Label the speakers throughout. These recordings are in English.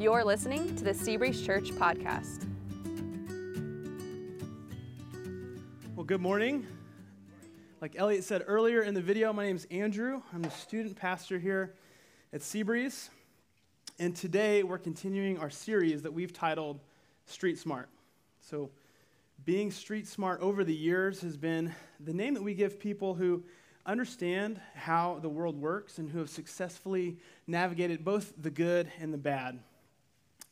Speaker 1: You're listening to the Seabreeze Church podcast.
Speaker 2: Well, good morning. Like Elliot said earlier in the video, my name is Andrew. I'm the student pastor here at Seabreeze. And today we're continuing our series that we've titled Street Smart. So, being street smart over the years has been the name that we give people who understand how the world works and who have successfully navigated both the good and the bad.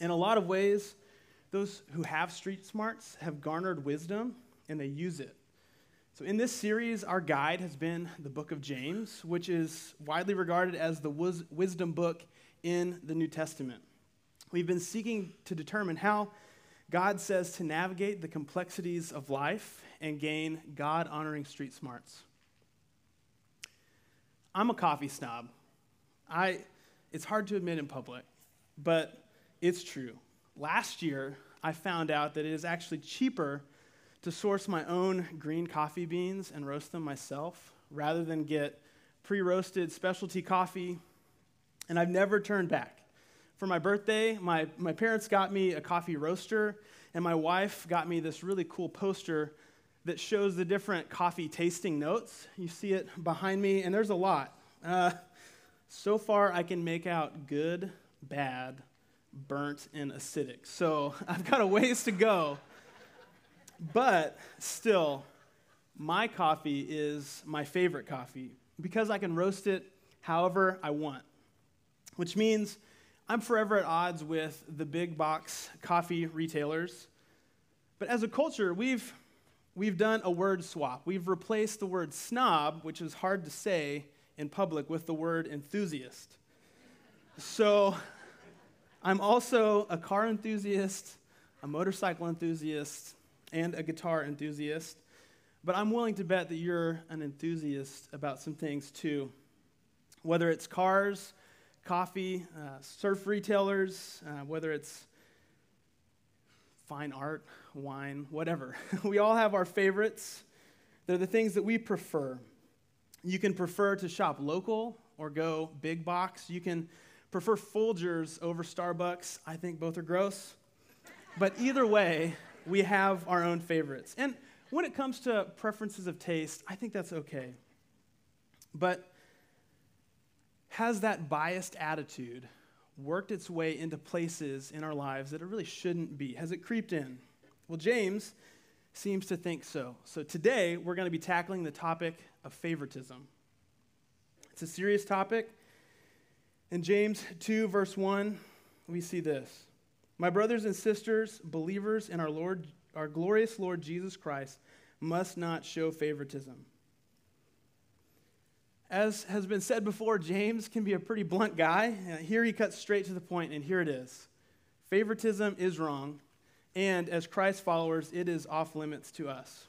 Speaker 2: In a lot of ways, those who have street smarts have garnered wisdom and they use it. So, in this series, our guide has been the book of James, which is widely regarded as the wisdom book in the New Testament. We've been seeking to determine how God says to navigate the complexities of life and gain God honoring street smarts. I'm a coffee snob. I, it's hard to admit in public, but it's true. Last year, I found out that it is actually cheaper to source my own green coffee beans and roast them myself rather than get pre roasted specialty coffee, and I've never turned back. For my birthday, my, my parents got me a coffee roaster, and my wife got me this really cool poster that shows the different coffee tasting notes. You see it behind me, and there's a lot. Uh, so far, I can make out good, bad, burnt, and acidic. So I've got a ways to go. But still, my coffee is my favorite coffee because I can roast it however I want, which means I'm forever at odds with the big box coffee retailers. But as a culture, we've, we've done a word swap. We've replaced the word snob, which is hard to say in public, with the word enthusiast. So I'm also a car enthusiast, a motorcycle enthusiast, and a guitar enthusiast. But I'm willing to bet that you're an enthusiast about some things too. Whether it's cars, coffee, uh, surf retailers, uh, whether it's fine art, wine, whatever. we all have our favorites. They're the things that we prefer. You can prefer to shop local or go big box. You can prefer Folgers over Starbucks. I think both are gross. But either way, we have our own favorites. And when it comes to preferences of taste, I think that's okay. But has that biased attitude worked its way into places in our lives that it really shouldn't be? Has it creeped in? Well, James seems to think so. So today, we're going to be tackling the topic of favoritism. It's a serious topic. In James 2, verse 1, we see this My brothers and sisters, believers in our Lord, our glorious Lord Jesus Christ, must not show favoritism. As has been said before, James can be a pretty blunt guy. Uh, here he cuts straight to the point, and here it is Favoritism is wrong, and as Christ followers, it is off limits to us.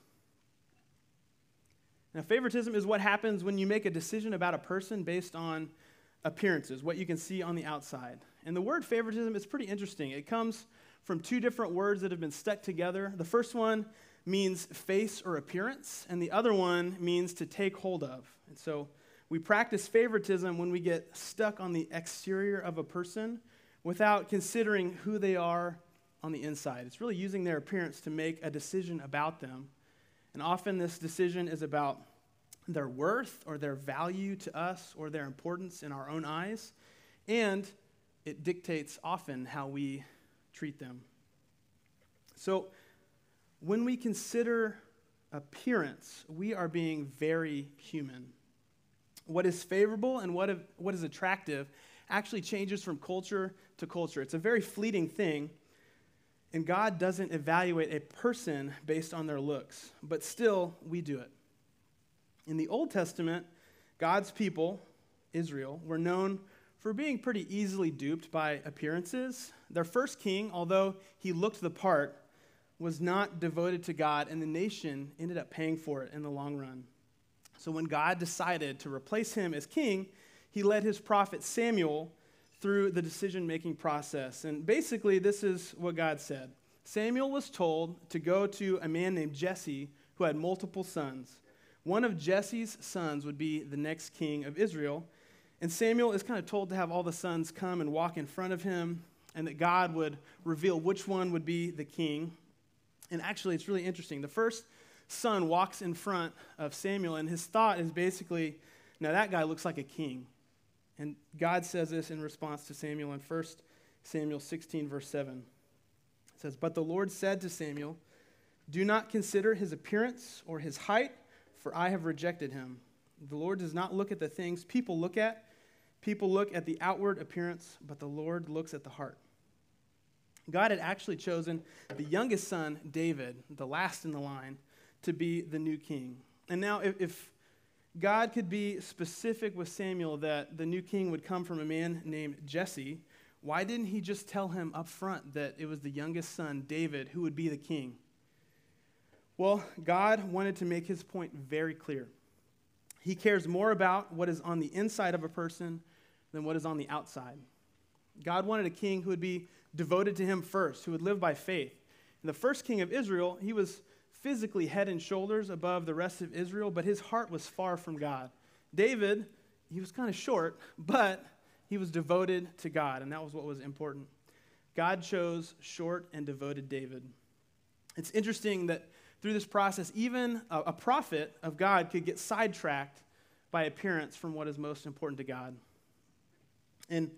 Speaker 2: Now, favoritism is what happens when you make a decision about a person based on appearances, what you can see on the outside. And the word favoritism is pretty interesting. It comes from two different words that have been stuck together. The first one means face or appearance, and the other one means to take hold of. And so, we practice favoritism when we get stuck on the exterior of a person without considering who they are on the inside. It's really using their appearance to make a decision about them. And often this decision is about their worth or their value to us or their importance in our own eyes. And it dictates often how we treat them. So when we consider appearance, we are being very human what is favorable and what, what is attractive actually changes from culture to culture. It's a very fleeting thing, and God doesn't evaluate a person based on their looks, but still, we do it. In the Old Testament, God's people, Israel, were known for being pretty easily duped by appearances. Their first king, although he looked the part, was not devoted to God, and the nation ended up paying for it in the long run. So when God decided to replace him as king, he led his prophet Samuel through the decision making process. And basically, this is what God said Samuel was told to go to a man named Jesse who had multiple sons. One of Jesse's sons would be the next king of Israel. And Samuel is kind of told to have all the sons come and walk in front of him. and that God would reveal which one would be the king. And actually, it's really interesting. The first son walks in front of Samuel, and his thought is basically, now that guy looks like a king. And God says this in response to Samuel in 1 Samuel 16, verse 7. It says, But the Lord said to Samuel, Do not consider his appearance or his height, for I have rejected him. The Lord does not look at the things people look at. People look at the outward appearance, but the Lord looks at the heart. God had actually chosen the youngest son, David, the last in the line, to be the new king. And now, if, if God could be specific with Samuel that the new king would come from a man named Jesse, why didn't he just tell him up front that it was the youngest son, David, who would be the king? Well, God wanted to make his point very clear. He cares more about what is on the inside of a person than what is on the outside. God wanted a king who would be devoted to him first, who would live by faith. And the first king of Israel, he was physically head and shoulders above the rest of Israel, but his heart was far from God. David, he was kind of short, but he was devoted to God, and that was what was important. God chose short and devoted David. It's interesting that through this process, even a, a prophet of God could get sidetracked by appearance from what is most important to God. And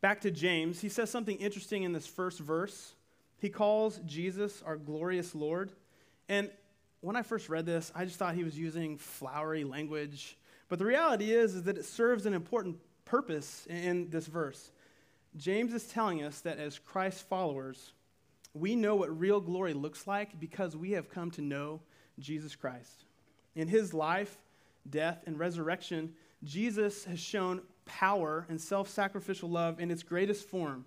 Speaker 2: back to James, he says something interesting in this first verse. He calls Jesus our glorious Lord. And when I first read this, I just thought he was using flowery language. But the reality is, is that it serves an important purpose in this verse. James is telling us that as Christ's followers, we know what real glory looks like because we have come to know Jesus Christ. In his life, death, and resurrection, Jesus has shown power and self sacrificial love in its greatest form.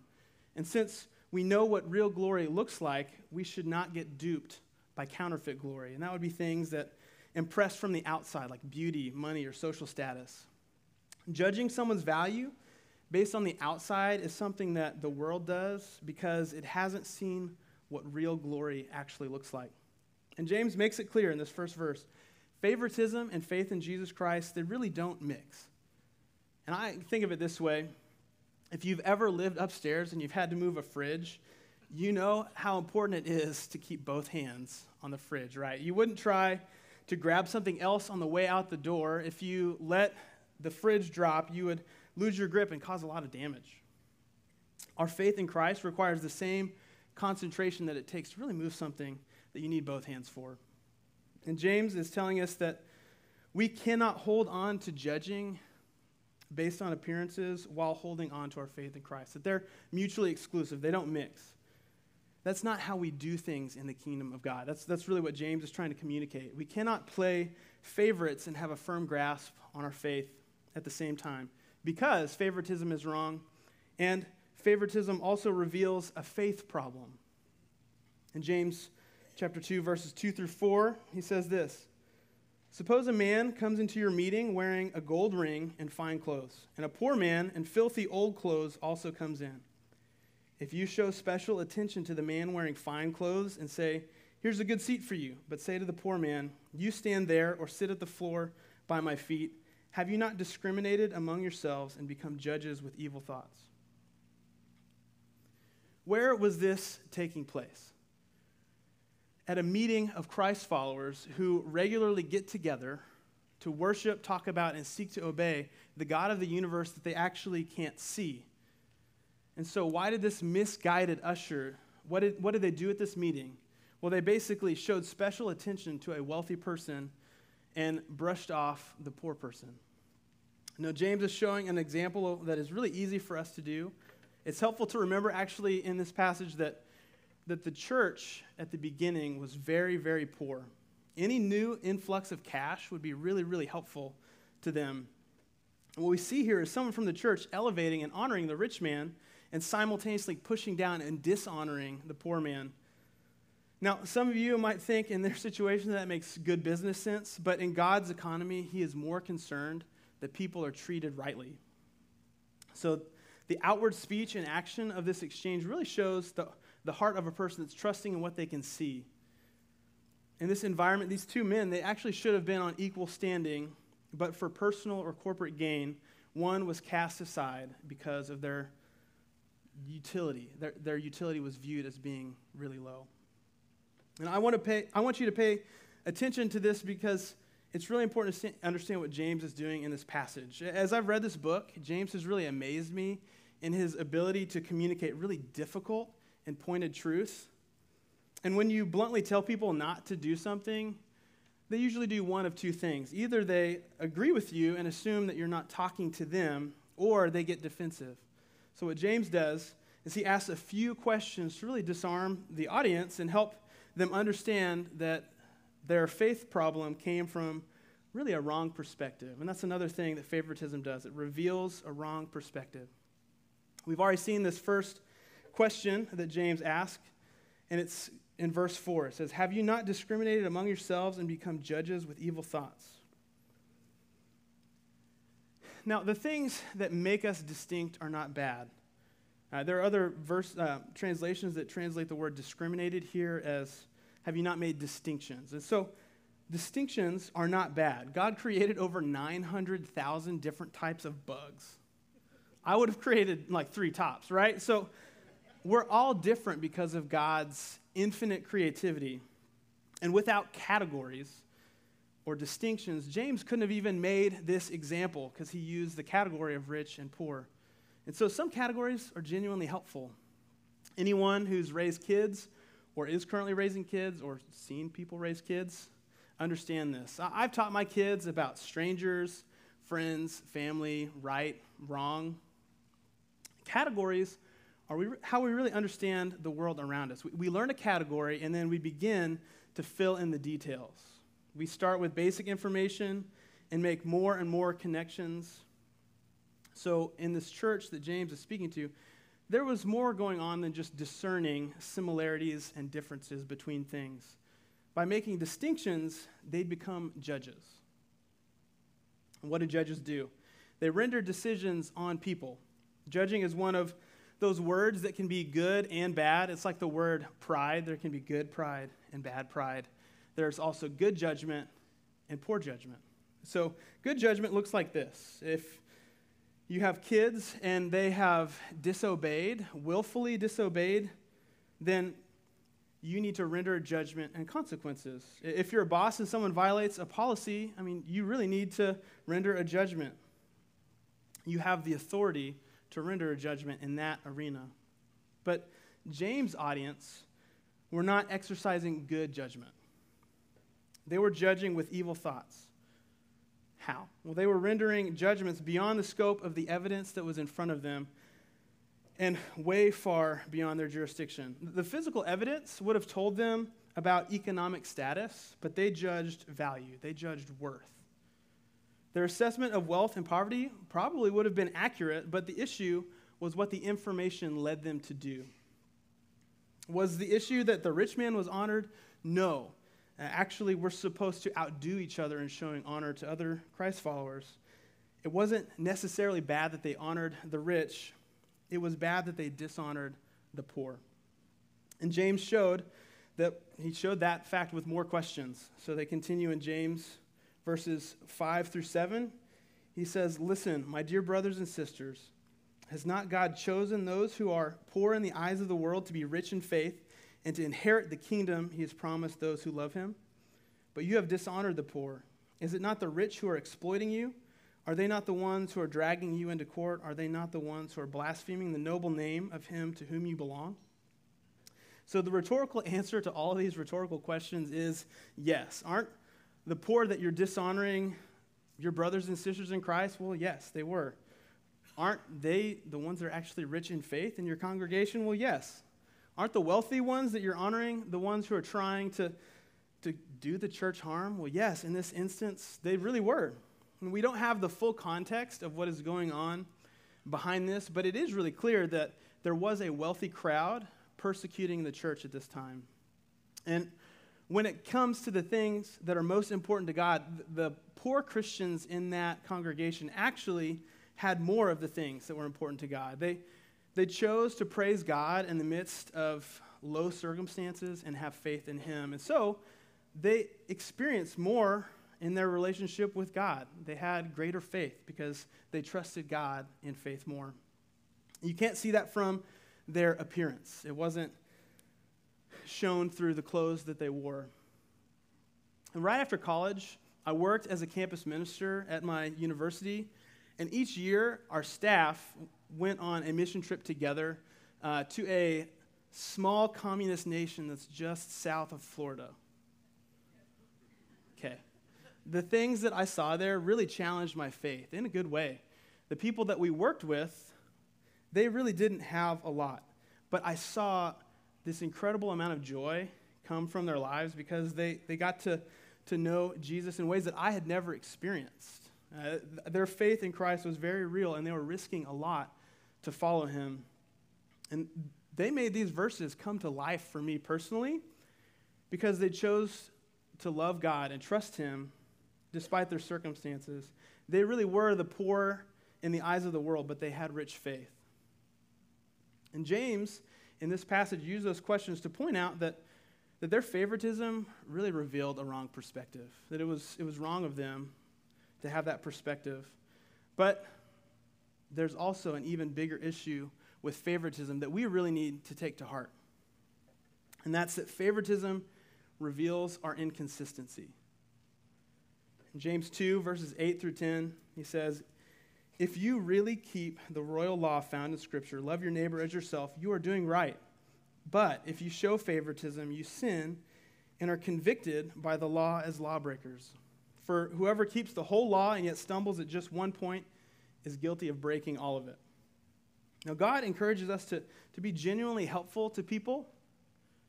Speaker 2: And since we know what real glory looks like, we should not get duped by counterfeit glory. And that would be things that impress from the outside, like beauty, money, or social status. Judging someone's value based on the outside is something that the world does because it hasn't seen what real glory actually looks like. And James makes it clear in this first verse favoritism and faith in Jesus Christ, they really don't mix. And I think of it this way if you've ever lived upstairs and you've had to move a fridge, you know how important it is to keep both hands on the fridge, right? You wouldn't try to grab something else on the way out the door. If you let the fridge drop, you would lose your grip and cause a lot of damage. Our faith in Christ requires the same concentration that it takes to really move something that you need both hands for. And James is telling us that we cannot hold on to judging based on appearances while holding on to our faith in Christ, that they're mutually exclusive, they don't mix. That's not how we do things in the kingdom of God. That's, that's really what James is trying to communicate. We cannot play favorites and have a firm grasp on our faith at the same time because favoritism is wrong and favoritism also reveals a faith problem. In James chapter 2 verses 2 through 4, he says this: Suppose a man comes into your meeting wearing a gold ring and fine clothes, and a poor man in filthy old clothes also comes in. If you show special attention to the man wearing fine clothes and say, Here's a good seat for you, but say to the poor man, You stand there or sit at the floor by my feet, have you not discriminated among yourselves and become judges with evil thoughts? Where was this taking place? At a meeting of Christ followers who regularly get together to worship, talk about, and seek to obey the God of the universe that they actually can't see and so, why did this misguided usher, what did, what did they do at this meeting? Well, they basically showed special attention to a wealthy person and brushed off the poor person. Now, James is showing an example that is really easy for us to do. It's helpful to remember, actually, in this passage, that, that the church at the beginning was very, very poor. Any new influx of cash would be really, really helpful to them. And what we see here is someone from the church elevating and honoring the rich man and simultaneously pushing down and dishonoring the poor man. Now, some of you might think in their situation that makes good business sense, but in God's economy, He is more concerned that people are treated rightly. So, the outward speech and action of this exchange really shows the, the heart of a person that's trusting in what they can see. In this environment, these two men, they actually should have been on equal standing, but for personal or corporate gain, one was cast aside because of their utility. Their, their utility was viewed as being really low. And I want, to pay, I want you to pay attention to this because it's really important to understand what James is doing in this passage. As I've read this book, James has really amazed me in his ability to communicate really difficult and pointed truth. And when you bluntly tell people not to do something, they usually do one of two things. Either they agree with you and assume that you're not talking to them, or they get defensive. So, what James does is he asks a few questions to really disarm the audience and help them understand that their faith problem came from really a wrong perspective. And that's another thing that favoritism does it reveals a wrong perspective. We've already seen this first question that James asked, and it's in verse 4. It says, Have you not discriminated among yourselves and become judges with evil thoughts? Now, the things that make us distinct are not bad. Uh, there are other verse uh, translations that translate the word discriminated here as have you not made distinctions? And so distinctions are not bad. God created over 900,000 different types of bugs. I would have created like three tops, right? So we're all different because of God's infinite creativity. And without categories or distinctions, James couldn't have even made this example because he used the category of rich and poor. And so some categories are genuinely helpful. Anyone who's raised kids or is currently raising kids or seen people raise kids, understand this. I've taught my kids about strangers, friends, family, right, wrong. Categories are we, how we really understand the world around us. We, we learn a category and then we begin to fill in the details. We start with basic information and make more and more connections. So, in this church that James is speaking to, there was more going on than just discerning similarities and differences between things. By making distinctions, they'd become judges. And what do judges do? They render decisions on people. Judging is one of those words that can be good and bad. It's like the word pride. There can be good pride and bad pride. There's also good judgment and poor judgment. So, good judgment looks like this. If you have kids and they have disobeyed, willfully disobeyed, then you need to render judgment and consequences. If you're a boss and someone violates a policy, I mean, you really need to render a judgment. You have the authority to render a judgment in that arena. But James' audience were not exercising good judgment, they were judging with evil thoughts. How? Well, they were rendering judgments beyond the scope of the evidence that was in front of them and way far beyond their jurisdiction. The physical evidence would have told them about economic status, but they judged value, they judged worth. Their assessment of wealth and poverty probably would have been accurate, but the issue was what the information led them to do. Was the issue that the rich man was honored? No. Uh, actually, we're supposed to outdo each other in showing honor to other Christ followers. It wasn't necessarily bad that they honored the rich, it was bad that they dishonored the poor. And James showed that he showed that fact with more questions. So they continue in James verses 5 through 7. He says, Listen, my dear brothers and sisters, has not God chosen those who are poor in the eyes of the world to be rich in faith and to inherit the kingdom he has promised those who love him. But you have dishonored the poor. Is it not the rich who are exploiting you? Are they not the ones who are dragging you into court? Are they not the ones who are blaspheming the noble name of him to whom you belong? So, the rhetorical answer to all of these rhetorical questions is yes. Aren't the poor that you're dishonoring your brothers and sisters in Christ? Well, yes, they were. Aren't they the ones that are actually rich in faith in your congregation? Well, yes. Aren't the wealthy ones that you're honoring the ones who are trying to, to do the church harm? Well, yes, in this instance, they really were. And we don't have the full context of what is going on behind this, but it is really clear that there was a wealthy crowd persecuting the church at this time. And when it comes to the things that are most important to God, the poor Christians in that congregation actually had more of the things that were important to God. They, they chose to praise God in the midst of low circumstances and have faith in Him. And so they experienced more in their relationship with God. They had greater faith because they trusted God in faith more. You can't see that from their appearance, it wasn't shown through the clothes that they wore. And right after college, I worked as a campus minister at my university, and each year our staff went on a mission trip together uh, to a small communist nation that's just south of Florida. Okay. The things that I saw there really challenged my faith in a good way. The people that we worked with, they really didn't have a lot. But I saw this incredible amount of joy come from their lives because they, they got to, to know Jesus in ways that I had never experienced. Uh, their faith in Christ was very real, and they were risking a lot to follow him. And they made these verses come to life for me personally because they chose to love God and trust him despite their circumstances. They really were the poor in the eyes of the world, but they had rich faith. And James, in this passage, used those questions to point out that, that their favoritism really revealed a wrong perspective, that it was, it was wrong of them to have that perspective. But there's also an even bigger issue with favoritism that we really need to take to heart. And that's that favoritism reveals our inconsistency. In James 2, verses 8 through 10, he says, If you really keep the royal law found in Scripture, love your neighbor as yourself, you are doing right. But if you show favoritism, you sin and are convicted by the law as lawbreakers. For whoever keeps the whole law and yet stumbles at just one point is guilty of breaking all of it. Now, God encourages us to, to be genuinely helpful to people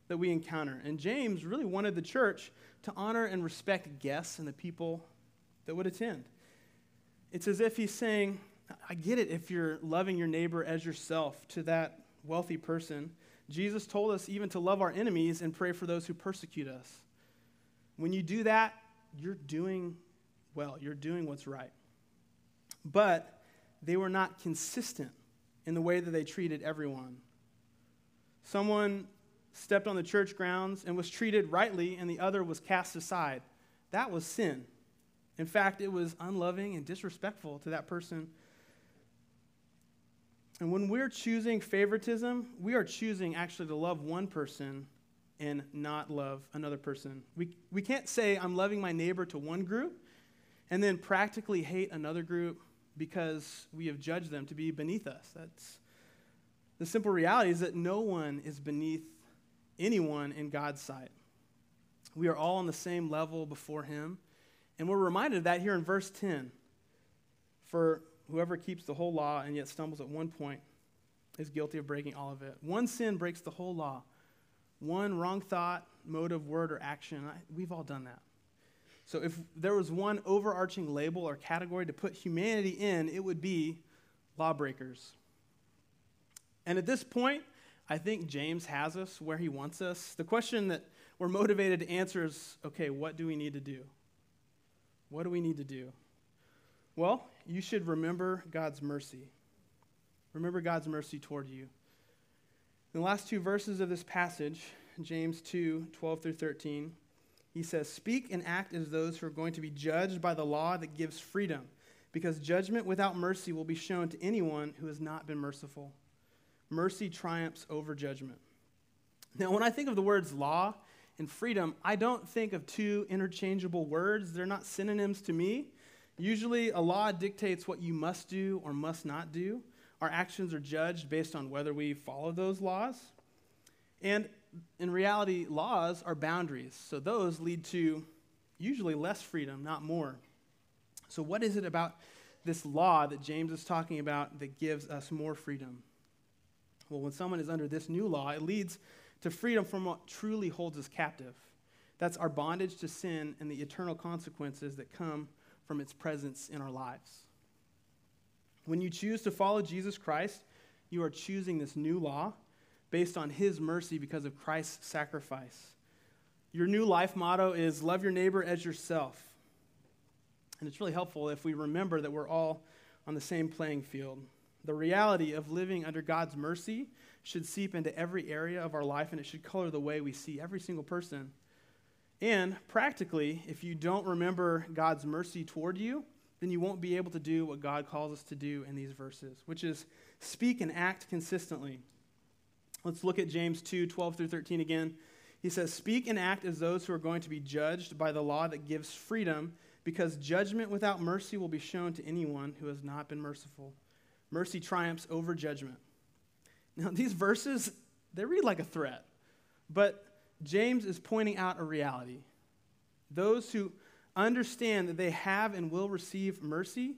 Speaker 2: that we encounter. And James really wanted the church to honor and respect guests and the people that would attend. It's as if he's saying, I get it if you're loving your neighbor as yourself to that wealthy person. Jesus told us even to love our enemies and pray for those who persecute us. When you do that, you're doing well, you're doing what's right. But they were not consistent in the way that they treated everyone. Someone stepped on the church grounds and was treated rightly, and the other was cast aside. That was sin. In fact, it was unloving and disrespectful to that person. And when we're choosing favoritism, we are choosing actually to love one person and not love another person. We, we can't say, I'm loving my neighbor to one group and then practically hate another group because we have judged them to be beneath us. That's the simple reality is that no one is beneath anyone in God's sight. We are all on the same level before Him. And we're reminded of that here in verse 10. For whoever keeps the whole law and yet stumbles at one point is guilty of breaking all of it. One sin breaks the whole law. One wrong thought, motive, word, or action. I, we've all done that. So if there was one overarching label or category to put humanity in, it would be lawbreakers. And at this point, I think James has us where he wants us. The question that we're motivated to answer is okay, what do we need to do? What do we need to do? Well, you should remember God's mercy. Remember God's mercy toward you. In the last two verses of this passage, James 2 12 through 13, he says, Speak and act as those who are going to be judged by the law that gives freedom, because judgment without mercy will be shown to anyone who has not been merciful. Mercy triumphs over judgment. Now, when I think of the words law and freedom, I don't think of two interchangeable words. They're not synonyms to me. Usually, a law dictates what you must do or must not do. Our actions are judged based on whether we follow those laws. And in reality, laws are boundaries. So those lead to usually less freedom, not more. So, what is it about this law that James is talking about that gives us more freedom? Well, when someone is under this new law, it leads to freedom from what truly holds us captive. That's our bondage to sin and the eternal consequences that come from its presence in our lives. When you choose to follow Jesus Christ, you are choosing this new law based on his mercy because of Christ's sacrifice. Your new life motto is love your neighbor as yourself. And it's really helpful if we remember that we're all on the same playing field. The reality of living under God's mercy should seep into every area of our life and it should color the way we see every single person. And practically, if you don't remember God's mercy toward you, then you won't be able to do what God calls us to do in these verses, which is speak and act consistently. Let's look at James 2 12 through 13 again. He says, Speak and act as those who are going to be judged by the law that gives freedom, because judgment without mercy will be shown to anyone who has not been merciful. Mercy triumphs over judgment. Now, these verses, they read like a threat, but James is pointing out a reality. Those who understand that they have and will receive mercy,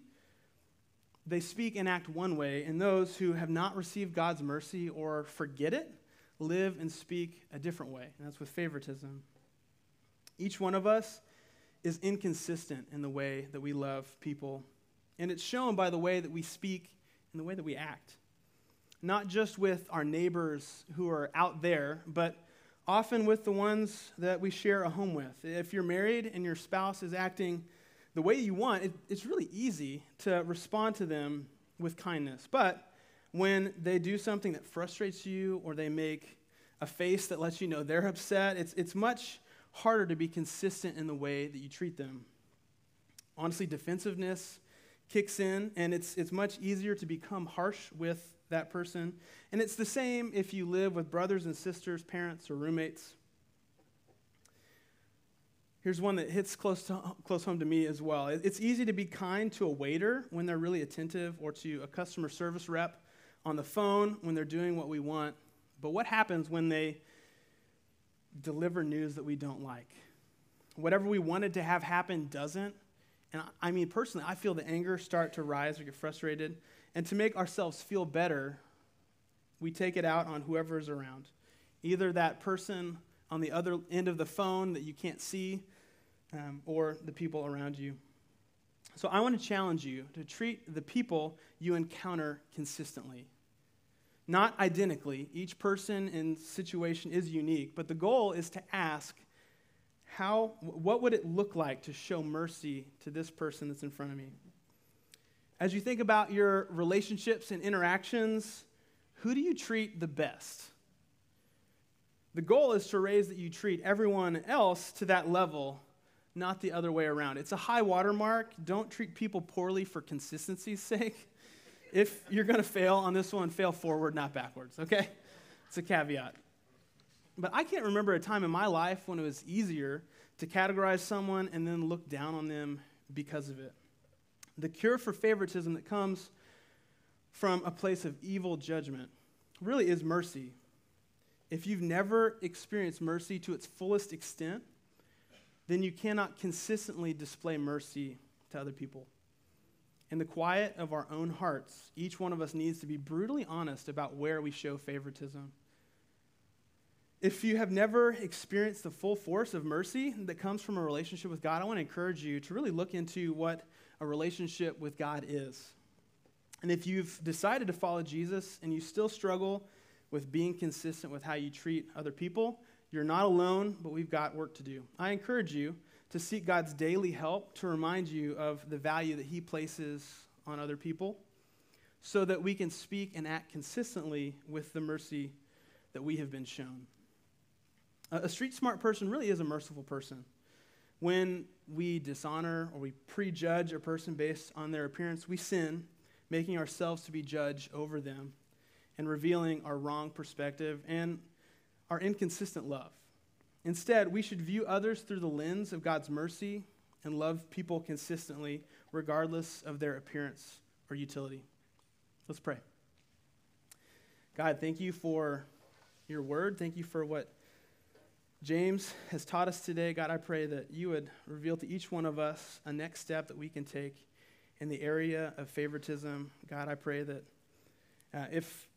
Speaker 2: they speak and act one way, and those who have not received God's mercy or forget it live and speak a different way. And that's with favoritism. Each one of us is inconsistent in the way that we love people, and it's shown by the way that we speak and the way that we act. Not just with our neighbors who are out there, but often with the ones that we share a home with. If you're married and your spouse is acting the way you want, it, it's really easy to respond to them with kindness. But when they do something that frustrates you or they make a face that lets you know they're upset, it's, it's much harder to be consistent in the way that you treat them. Honestly, defensiveness kicks in, and it's, it's much easier to become harsh with that person. And it's the same if you live with brothers and sisters, parents, or roommates. Here's one that hits close, to, close home to me as well. It's easy to be kind to a waiter when they're really attentive, or to a customer service rep on the phone when they're doing what we want. But what happens when they deliver news that we don't like? Whatever we wanted to have happen doesn't. And I mean, personally, I feel the anger start to rise or get frustrated. And to make ourselves feel better, we take it out on whoever is around. Either that person on the other end of the phone that you can't see, um, or the people around you. So I want to challenge you to treat the people you encounter consistently. Not identically, each person and situation is unique, but the goal is to ask how what would it look like to show mercy to this person that's in front of me? As you think about your relationships and interactions, who do you treat the best? The goal is to raise that you treat everyone else to that level not the other way around. It's a high watermark. Don't treat people poorly for consistency's sake. If you're going to fail on this one, fail forward, not backwards, okay? It's a caveat. But I can't remember a time in my life when it was easier to categorize someone and then look down on them because of it. The cure for favoritism that comes from a place of evil judgment really is mercy. If you've never experienced mercy to its fullest extent, then you cannot consistently display mercy to other people. In the quiet of our own hearts, each one of us needs to be brutally honest about where we show favoritism. If you have never experienced the full force of mercy that comes from a relationship with God, I want to encourage you to really look into what a relationship with God is. And if you've decided to follow Jesus and you still struggle with being consistent with how you treat other people, you're not alone, but we've got work to do. I encourage you to seek God's daily help to remind you of the value that He places on other people so that we can speak and act consistently with the mercy that we have been shown. A street smart person really is a merciful person. When we dishonor or we prejudge a person based on their appearance, we sin, making ourselves to be judge over them and revealing our wrong perspective and our inconsistent love. Instead, we should view others through the lens of God's mercy and love people consistently, regardless of their appearance or utility. Let's pray. God, thank you for your word. Thank you for what James has taught us today. God, I pray that you would reveal to each one of us a next step that we can take in the area of favoritism. God, I pray that uh, if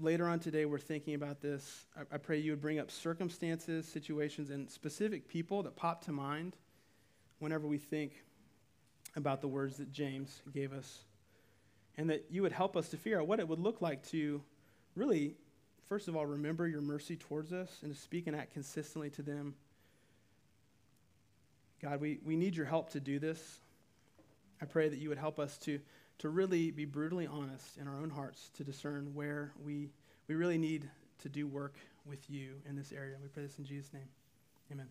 Speaker 2: later on today we're thinking about this, I, I, pray you would bring up circumstances, situations, and specific people that pop to mind whenever we think about the words that James gave us. And that you would help us to figure out what it would look like to really, first of all, remember your mercy towards us and to speak and act consistently to them. God, we, we need your help to do this. I pray that you would help us to to really be brutally honest in our own hearts to discern where we, we really need to do work with you in this area. We pray this in Jesus' name. Amen.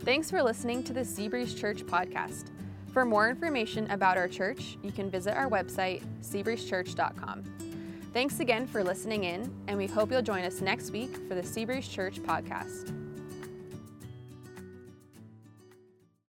Speaker 1: Thanks for listening to the Seabreeze Church podcast. For more information about our church, you can visit our website, seabreezechurch.com. Thanks again for listening in, and we hope you'll join us next week for the Seabreeze Church podcast.